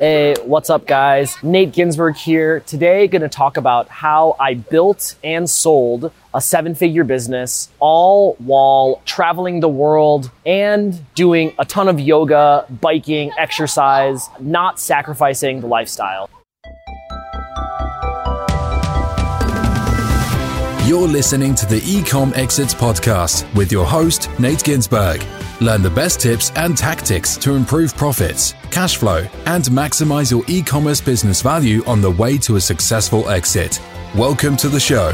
Hey, what's up, guys? Nate Ginsburg here. Today, going to talk about how I built and sold a seven figure business, all while traveling the world and doing a ton of yoga, biking, exercise, not sacrificing the lifestyle. You're listening to the Ecom Exits podcast with your host, Nate Ginsburg. Learn the best tips and tactics to improve profits, cash flow, and maximize your e commerce business value on the way to a successful exit. Welcome to the show.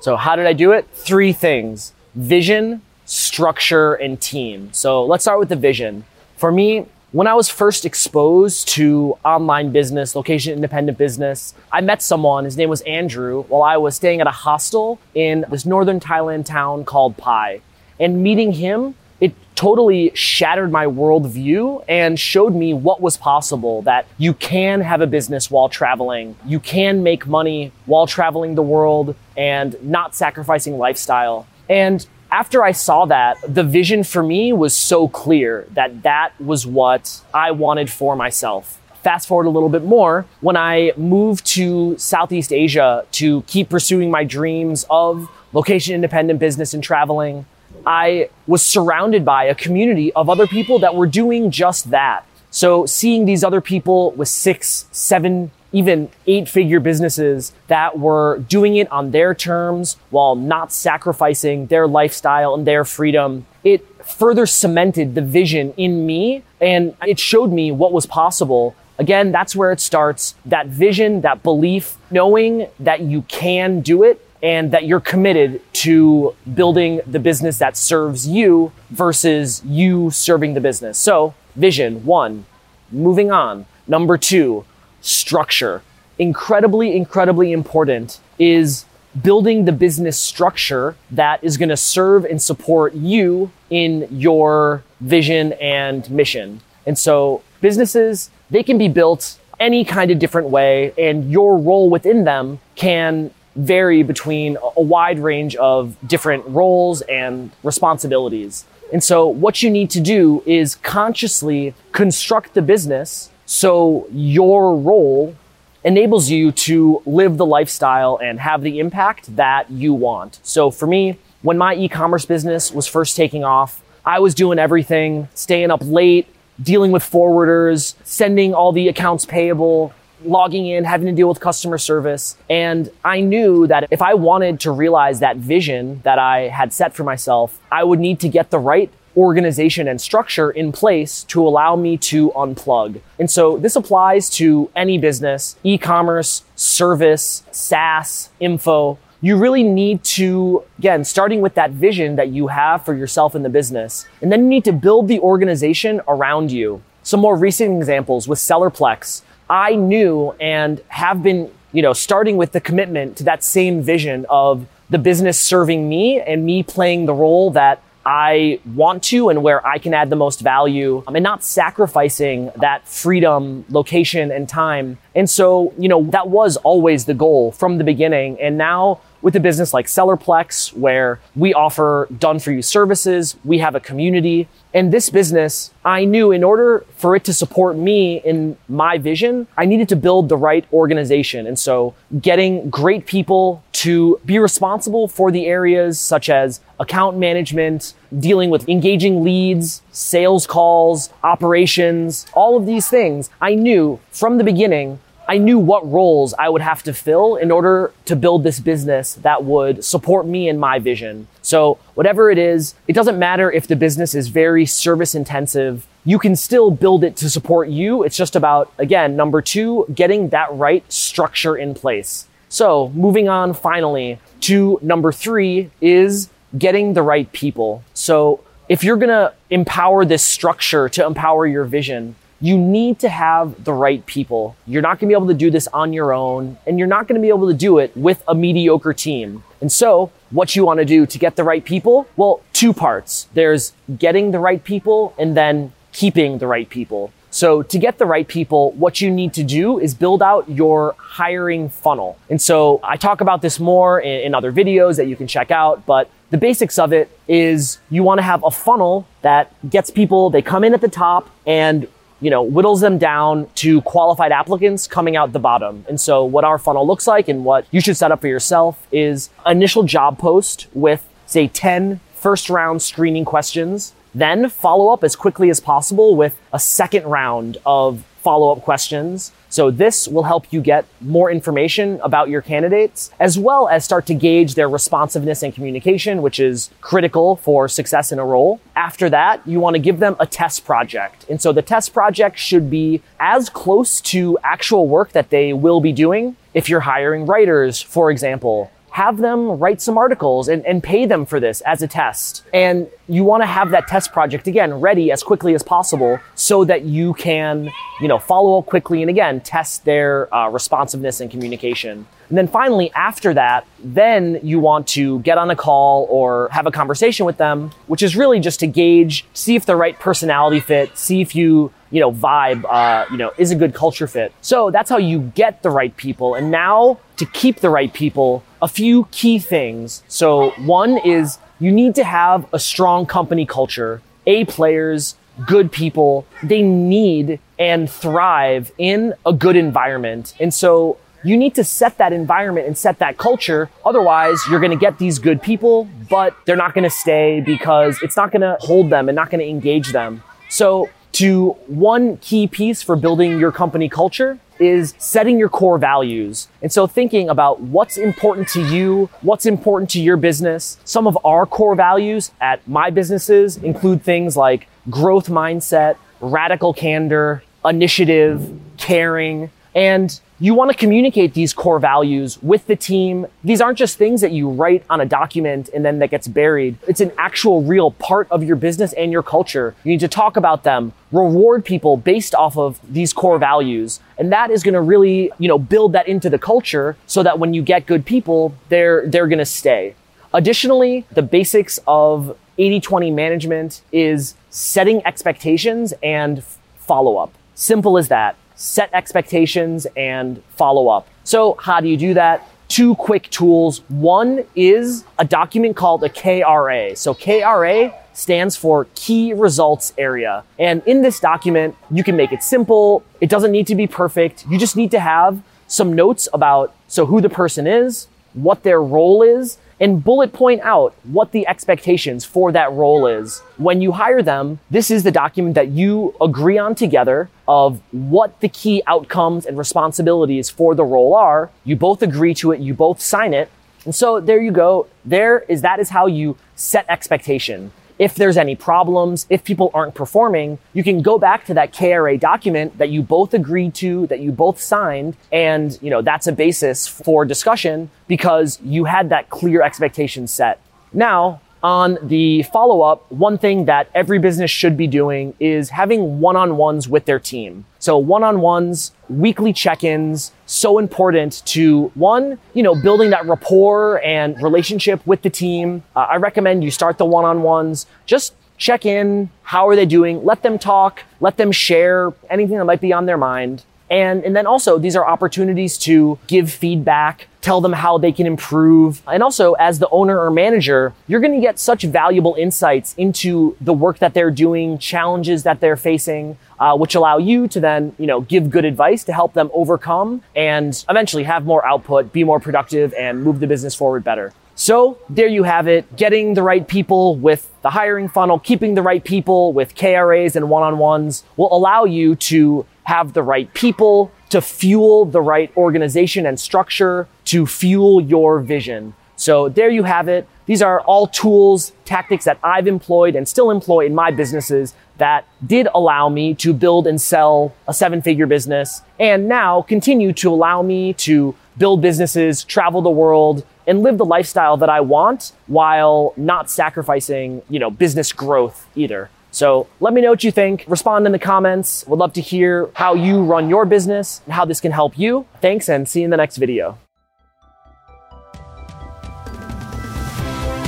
So, how did I do it? Three things vision, structure, and team. So, let's start with the vision. For me, when I was first exposed to online business, location independent business, I met someone, his name was Andrew, while I was staying at a hostel in this northern Thailand town called Pai. And meeting him, it totally shattered my worldview and showed me what was possible that you can have a business while traveling. You can make money while traveling the world and not sacrificing lifestyle. And after I saw that, the vision for me was so clear that that was what I wanted for myself. Fast forward a little bit more, when I moved to Southeast Asia to keep pursuing my dreams of location independent business and traveling, I was surrounded by a community of other people that were doing just that. So seeing these other people with six, seven even eight figure businesses that were doing it on their terms while not sacrificing their lifestyle and their freedom. It further cemented the vision in me and it showed me what was possible. Again, that's where it starts. That vision, that belief, knowing that you can do it and that you're committed to building the business that serves you versus you serving the business. So, vision, one. Moving on. Number two, structure. Incredibly, incredibly important is building the business structure that is going to serve and support you in your vision and mission. And so businesses, they can be built any kind of different way and your role within them can vary between a wide range of different roles and responsibilities. And so what you need to do is consciously construct the business so your role enables you to live the lifestyle and have the impact that you want. So for me, when my e-commerce business was first taking off, I was doing everything, staying up late, dealing with forwarders, sending all the accounts payable, logging in, having to deal with customer service. And I knew that if I wanted to realize that vision that I had set for myself, I would need to get the right organization and structure in place to allow me to unplug. And so this applies to any business, e-commerce, service, SaaS, info. You really need to, again, starting with that vision that you have for yourself in the business. And then you need to build the organization around you. Some more recent examples with Sellerplex. I knew and have been, you know, starting with the commitment to that same vision of the business serving me and me playing the role that I want to and where I can add the most value um, and not sacrificing that freedom, location, and time. And so, you know, that was always the goal from the beginning. And now with a business like Sellerplex, where we offer done for you services, we have a community. And this business, I knew in order for it to support me in my vision, I needed to build the right organization. And so getting great people to be responsible for the areas such as account management, dealing with engaging leads, sales calls, operations, all of these things, I knew from the beginning I knew what roles I would have to fill in order to build this business that would support me and my vision. So whatever it is, it doesn't matter if the business is very service intensive. You can still build it to support you. It's just about, again, number two, getting that right structure in place. So moving on finally to number three is getting the right people. So if you're to empower this structure to empower your vision, you need to have the right people. You're not going to be able to do this on your own, and you're not going to be able to do it with a mediocre team. And so, what you want to do to get the right people? Well, two parts. There's getting the right people and then keeping the right people. So to get the right people, what you need to do is build out your hiring funnel. And so I talk about this more in, in, other videos that you can check out, but the basics of it is you want to have a funnel that gets people, they come in at the top and you know, whittles them down to qualified applicants coming out the bottom. And so what our funnel looks like and what you should set up for yourself is initial job post with say 10 first round screening questions, then follow up as quickly as possible with a second round of follow up questions. So this will help you get more information about your candidates as well as start to gauge their responsiveness and communication, which is critical for success in a role. After that, you want to give them a test project. And so the test project should be as close to actual work that they will be doing. If you're hiring writers, for example, have them write some articles and, and pay them for this as a test. And you want to have that test project again ready as quickly as possible so that you can, you know, follow up quickly and again test their uh, responsiveness and communication. And then finally, after that, then you want to get on a call or have a conversation with them, which is really just to gauge, see if the right personality fit, see if you you know, vibe, uh, you know, is a good culture fit. So that's how you get the right people. And now to keep the right people, a few key things. So one is you need to have a strong company culture, A players, good people. They need and thrive in a good environment. And so you need to set that environment and set that culture. Otherwise, you're going to get these good people, but they're not going to stay because it's not going to hold them and not going to engage them. So to one key piece for building your company culture is setting your core values. And so thinking about what's important to you, what's important to your business. Some of our core values at my businesses include things like growth mindset, radical candor, initiative, caring, and you want to communicate these core values with the team. These aren't just things that you write on a document and then that gets buried. It's an actual real part of your business and your culture. You need to talk about them, reward people based off of these core values. And that is going to really, you know, build that into the culture so that when you get good people, they're, they're going to stay. Additionally, the basics of 80-20 management is setting expectations and follow up. Simple as that set expectations and follow up. So how do you do that? Two quick tools. One is a document called a KRA. So KRA stands for key results area. And in this document, you can make it simple. It doesn't need to be perfect. You just need to have some notes about so who the person is, what their role is, and bullet point out what the expectations for that role is. When you hire them, this is the document that you agree on together of what the key outcomes and responsibilities for the role are. You both agree to it, you both sign it. And so there you go. There is that is how you set expectation if there's any problems, if people aren't performing, you can go back to that KRA document that you both agreed to, that you both signed, and you know that's a basis for discussion because you had that clear expectation set. Now, on the follow up, one thing that every business should be doing is having one on ones with their team. So one on ones, weekly check ins, so important to one, you know, building that rapport and relationship with the team. Uh, I recommend you start the one on ones. Just check in. How are they doing? Let them talk. Let them share anything that might be on their mind. And, and then also these are opportunities to give feedback, tell them how they can improve. And also as the owner or manager, you're going to get such valuable insights into the work that they're doing, challenges that they're facing, uh, which allow you to then, you know, give good advice to help them overcome and eventually have more output, be more productive and move the business forward better. So there you have it. Getting the right people with the hiring funnel, keeping the right people with KRAs and one-on-ones will allow you to have the right people to fuel the right organization and structure to fuel your vision. So there you have it. These are all tools, tactics that I've employed and still employ in my businesses that did allow me to build and sell a seven figure business and now continue to allow me to build businesses, travel the world, and live the lifestyle that I want while not sacrificing, you know, business growth either. So let me know what you think. Respond in the comments. Would love to hear how you run your business and how this can help you. Thanks and see you in the next video.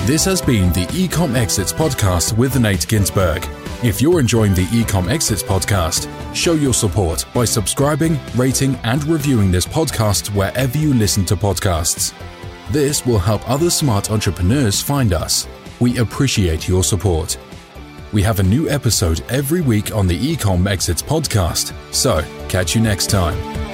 This has been the Ecom Exits podcast with Nate Ginsburg. If you're enjoying the Ecom Exits podcast, show your support by subscribing, rating, and reviewing this podcast wherever you listen to podcasts. This will help other smart entrepreneurs find us. We appreciate your support. We have a new episode every week on the Ecom Exits podcast, so catch you next time.